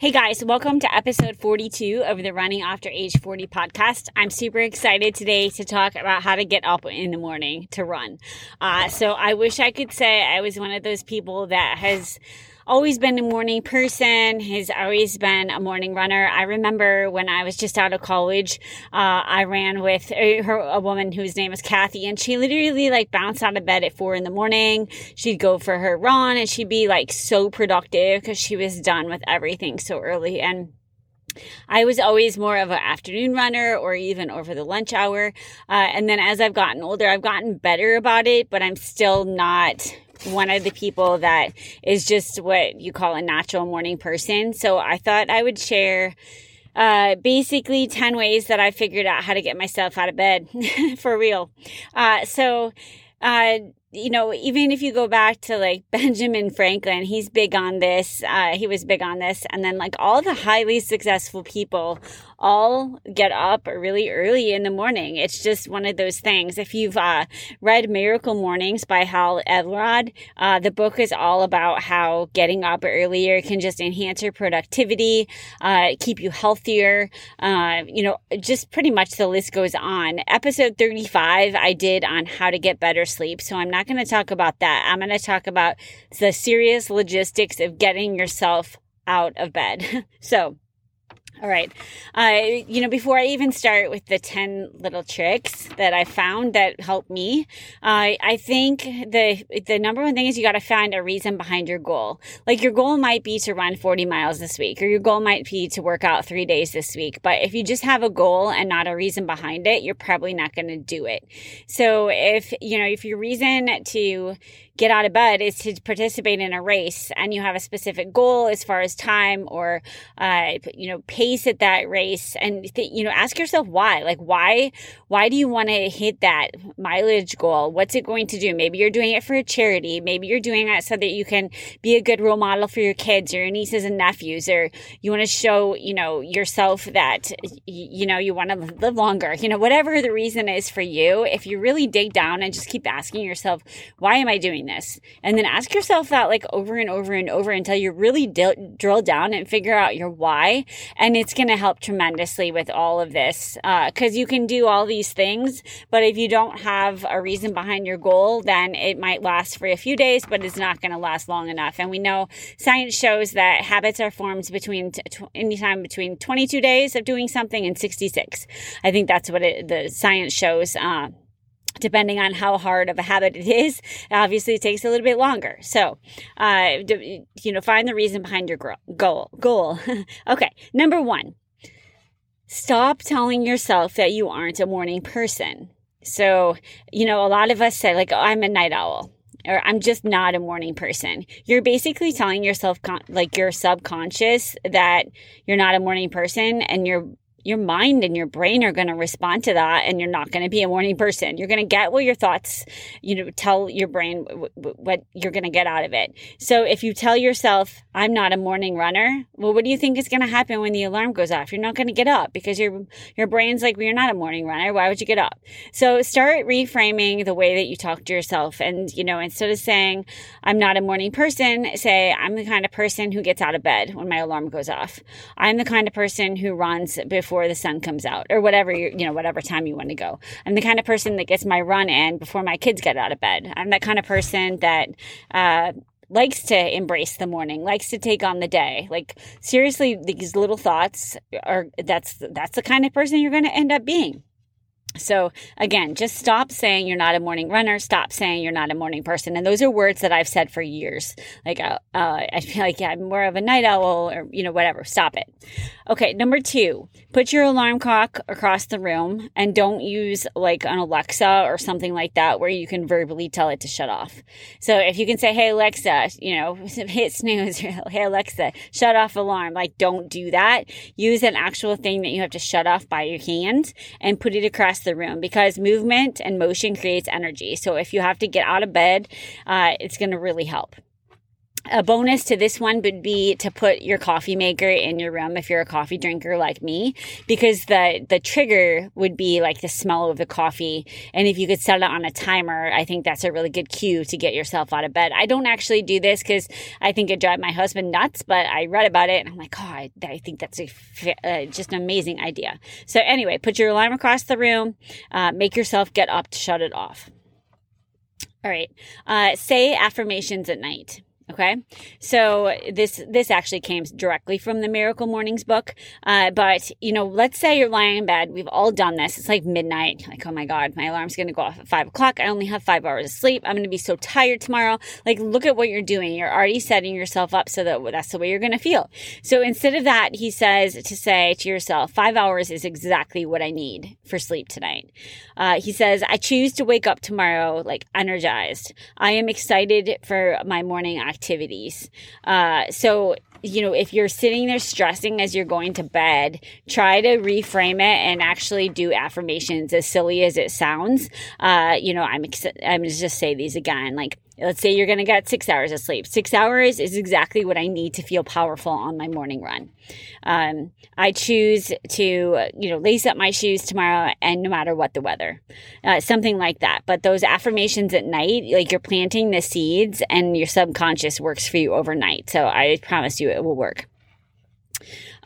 Hey guys, welcome to episode 42 of the Running After Age 40 podcast. I'm super excited today to talk about how to get up in the morning to run. Uh, so I wish I could say I was one of those people that has always been a morning person, has always been a morning runner. I remember when I was just out of college, uh, I ran with a, her, a woman whose name was Kathy, and she literally like bounced out of bed at four in the morning. She'd go for her run, and she'd be like so productive because she was done with everything so early. And I was always more of an afternoon runner or even over the lunch hour. Uh, and then as I've gotten older, I've gotten better about it, but I'm still not one of the people that is just what you call a natural morning person. So I thought I would share uh, basically 10 ways that I figured out how to get myself out of bed for real. Uh, so, uh, you know, even if you go back to like Benjamin Franklin, he's big on this. Uh, he was big on this. And then like all the highly successful people all get up really early in the morning. It's just one of those things. If you've uh, read Miracle Mornings by Hal Elrod, uh, the book is all about how getting up earlier can just enhance your productivity, uh, keep you healthier. Uh, you know, just pretty much the list goes on. Episode 35, I did on how to get better sleep. So I'm not going to talk about that. I'm going to talk about the serious logistics of getting yourself out of bed. so, all right. Uh, you know, before I even start with the 10 little tricks that I found that help me, uh, I think the, the number one thing is you got to find a reason behind your goal. Like your goal might be to run 40 miles this week, or your goal might be to work out three days this week. But if you just have a goal and not a reason behind it, you're probably not going to do it. So if, you know, if your reason to get out of bed is to participate in a race and you have a specific goal as far as time or, uh, you know, pace at that race and, th- you know, ask yourself why. Like, why, why do you want to hit that mileage goal? What's it going to do? Maybe you're doing it for a charity. Maybe you're doing it so that you can be a good role model for your kids or your nieces and nephews, or you want to show, you know, yourself that, you know, you want to live longer, you know, whatever the reason is for you. If you really dig down and just keep asking yourself, why am I doing And then ask yourself that like over and over and over until you really d- drill down and figure out your why. And it's going to help tremendously with all of this. Uh, cause you can do all these things, but if you don't have a reason behind your goal, then it might last for a few days, but it's not going to last long enough. And we know science shows that habits are formed between t- anytime between 22 days of doing something and 66. I think that's what it, the science shows. Uh, depending on how hard of a habit it is obviously it takes a little bit longer. So uh, you know find the reason behind your goal goal. Okay number one stop telling yourself that you aren't a morning person. So you know a lot of us say like oh, i'm a night owl or I'm just not a morning person. You're basically telling yourself, like your subconscious, that you're not a morning person and you're your mind and your brain are going to respond to that and you're not going to be a morning person. You're going to get what your thoughts, you know, tell your brain w- w- what you're going to get out of it. So if you tell yourself, I'm not a morning runner, well, what do you think is going to happen when the alarm goes off? You're not going to get up because your, your brain's like, well, you're not a morning runner. Why would you get up? So start reframing the way that you talk to yourself. And, you know, instead of saying, I'm not a morning person, say, I'm the kind of person who gets out of bed when my alarm goes off. I'm the kind of person who runs before before the sun comes out or whatever you you know whatever time you want to go. I'm the kind of person that gets my run in before my kids get out of bed. I'm that kind of person that uh, likes to embrace the morning likes to take on the day. Like seriously these little thoughts are that's that's the kind of person you're going to end up being So again, just stop saying you're not a morning runner. Stop saying you're not a morning person. And those are words that I've said for years. Like, uh, uh, I feel like, yeah, I'm more of a night owl or, you know, whatever. Stop it. Okay. Number two, put your alarm clock across the room and don't use like an Alexa or something like that where you can verbally tell it to shut off. So if you can say, Hey, Alexa, you know, hit snooze. hey, Alexa, shut off alarm. Like, don't do that. Use an actual thing that you have to shut off by your hand and put it across the room because movement and motion creates energy. So if you have to get out of bed, uh, it's going to really help a bonus to this one would be to put your coffee maker in your room if you're a coffee drinker like me because the the trigger would be like the smell of the coffee. And if you could set it on a timer i think that's a really good cue to get yourself out of bed. I don't actually do this because i think it drives my husband nuts but i read about it and i'm like oh i, I think that's a uh, just an amazing idea. So anyway put your alarm across the room uh, make yourself get up to shut it off. All right uh, say affirmations at night Okay, so this this actually came directly from the Miracle Mornings book. Uh, but you know, let's say you're lying in bed. We've all done this. It's like midnight. Like, oh my god, my alarm's going to go off at five o'clock. I only have five hours of sleep. I'm going to be so tired tomorrow. Like, look at what you're doing. You're already setting yourself up so that that's the way you're going to feel. So instead of that, he says to say to yourself, five hours is exactly what I need for sleep tonight. Uh, he says, I choose to wake up tomorrow like energized. I am excited for my morning activities. Uh, so, you know, if you're sitting there stressing as you're going to bed, try to reframe it and actually do affirmations as silly as it sounds. Uh, you know, I'm, I'm just say these again. Like, let's say you're going to get six hours of sleep. Six hours is exactly what I need to feel powerful on my morning run. Um, I choose to, you know, lace up my shoes tomorrow and no matter what the weather, uh, something like that. But those affirmations at night, like you're planting the seeds and your subconscious works for you overnight. So I promise you it will work.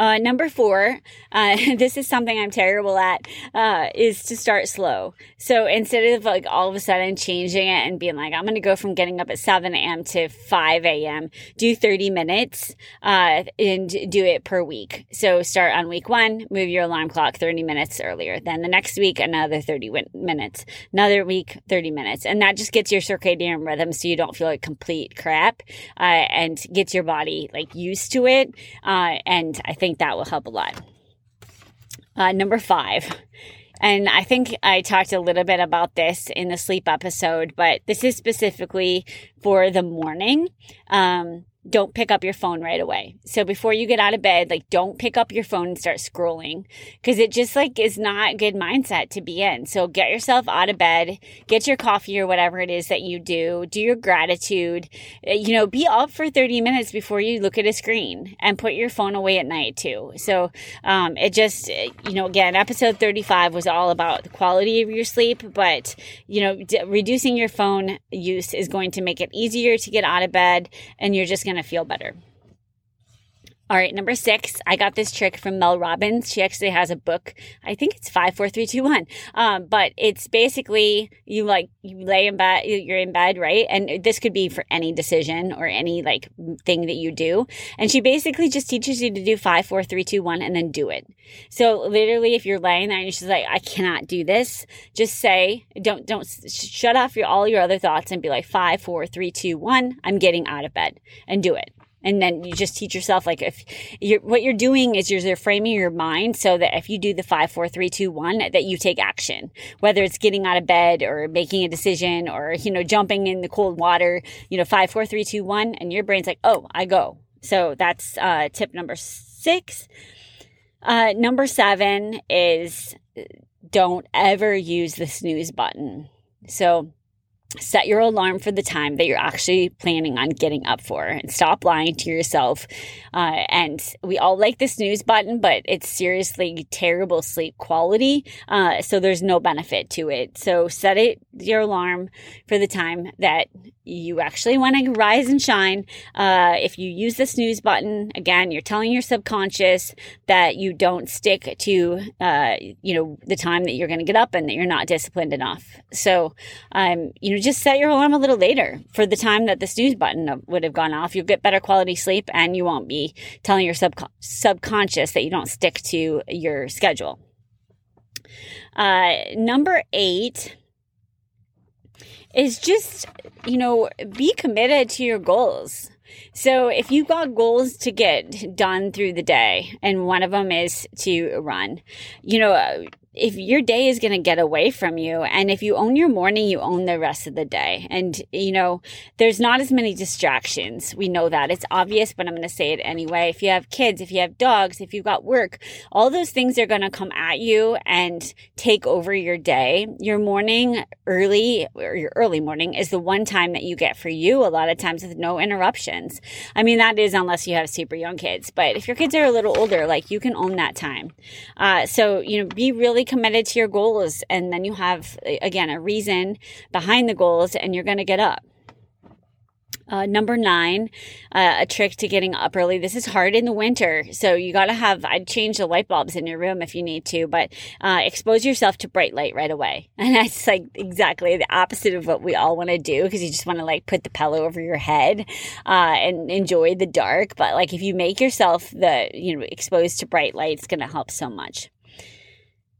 Uh, number four, uh, this is something I'm terrible at, uh, is to start slow. So instead of like all of a sudden changing it and being like, I'm going to go from getting up at 7 a.m. to 5 a.m., do 30 minutes, uh, and do it per week. So start on week one, move your alarm clock 30 minutes earlier. Then the next week, another 30 minutes, another week, 30 minutes. And that just gets your circadian rhythm so you don't feel like complete crap, uh, and gets your body like used to it. Uh, and I think that will help a lot. Uh, number five. And I think I talked a little bit about this in the sleep episode, but this is specifically for the morning. Um, don't pick up your phone right away. So before you get out of bed, like don't pick up your phone and start scrolling because it just like is not a good mindset to be in. So get yourself out of bed, get your coffee or whatever it is that you do, do your gratitude, uh, you know, be up for 30 minutes before you look at a screen and put your phone away at night too. So, um, it just, uh, you know, again, episode 35 was all about the quality of your sleep, but you know, d- reducing your phone use is going to make it easier to get out of bed and you're just going to feel better. All right, number six, I got this trick from Mel Robbins. She actually has a book. I think it's five, four, three, two, one. Um, but it's basically you like you lay in bed, you're in bed, right? And this could be for any decision or any like thing that you do. And she basically just teaches you to do five, four, three, two, one, and then do it. So literally, if you're laying there and she's like, I cannot do this, just say, don't, don't shut off your all your other thoughts and be like five, four, three, two, one. I'm getting out of bed and do it and then you just teach yourself like if you're what you're doing is you're framing your mind so that if you do the five four three two one that you take action. Whether it's getting out of bed or making a decision or you know jumping in the cold water you know five four three two one and your brain's like oh i go. So that's uh, tip number six. Uh, number seven is don't ever use the snooze button. So set your alarm for the time that you're actually planning on getting up for and stop lying to yourself. Uh, and we all like the snooze button, but it's seriously terrible sleep quality. Uh, so there's no benefit to it. So set it, your alarm for the time that you actually want to rise and shine. Uh, if you use the snooze button, again, you're telling your subconscious that you don't stick to, uh, you know, the time that you're going to get up and that you're not disciplined enough. So, um, you know, just set your alarm a little later for the time that the snooze button would have gone off. You'll get better quality sleep and you won't be telling your sub- subconscious that you don't stick to your schedule. Uh, number eight is just, you know, be committed to your goals. So if you've got goals to get done through the day and one of them is to run, you know, if your day is going to get away from you and if you own your morning you own the rest of the day. And you know there's not as many distractions. We know that. It's obvious but i'm going to say it anyway. If you have kids if you have dogs if you've got work all those things are going to come at you and take over your day. Your morning early or your early morning is the one time that you get for you a lot of times with no interruptions. I mean that is unless you have super young kids but if your kids are a little older like you can own that time. Uh, so you know be really really committed to your goals and then you have again a reason behind the goals and you're going to get up uh, number nine, uh, a trick to getting up early. This is hard in the winter, so you got to have. I'd change the light bulbs in your room if you need to, but uh, expose yourself to bright light right away. And that's like exactly the opposite of what we all want to do because you just want to like put the pillow over your head uh, and enjoy the dark. But like if you make yourself the you know exposed to bright light, it's going to help so much.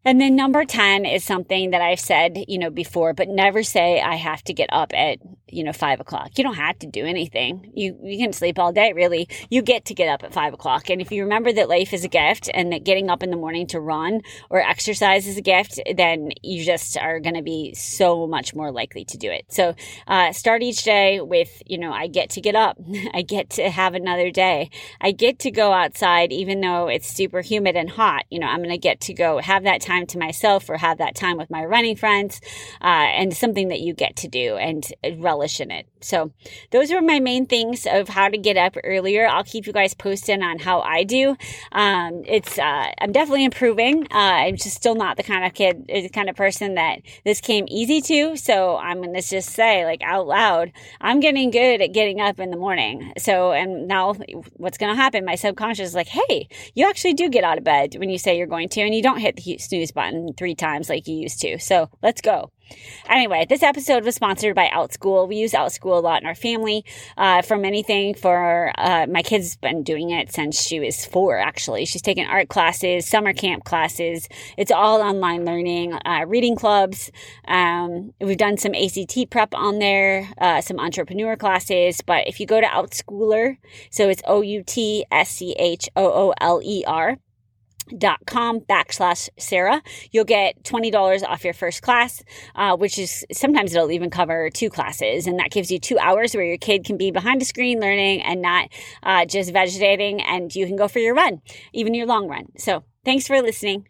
And then number 10 is something that I've said, you know, before, but never say I have to get up at, you know, five o'clock. You don't have to do anything. You, you can sleep all day, really. You get to get up at five o'clock. And if you remember that life is a gift and that getting up in the morning to run or exercise is a gift, then you just are going to be so much more likely to do it. So, uh, start each day with, you know, I get to get up. I get to have another day. I get to go outside, even though it's super humid and hot. You know, I'm going to get to go have that time to myself or have that time with my running friends uh, and something that you get to do and relish in it. So those are my main things of how to get up earlier. I'll keep you guys posted on how I do. Um, it's uh, I'm definitely improving. Uh, I'm just still not the kind of kid, the kind of person that this came easy to. So I'm to just say like out loud, I'm getting good at getting up in the morning. So and now what's to happen? My subconscious is like, hey, you actually do get out of bed when you say you're going to, and you don't hit the snooze button three times like you used to. So let's go. Anyway, this episode was sponsored by Outschool. We use Outschool a lot in our family uh, from anything for uh, my kid's been doing it since she was four, actually. She's taken art classes, summer camp classes. It's all online learning, uh, reading clubs. Um, we've done some ACT prep on there, uh, some entrepreneur classes. But if you go to Outschooler, so it's O U T S C H O O L E R dot com backslash Sarah. You'll get $20 off your first class, uh, which is sometimes it'll even cover two classes. And that gives you two hours where your kid can be behind a screen learning and not uh, just vegetating. And you can go for your run, even your long run. So thanks for listening.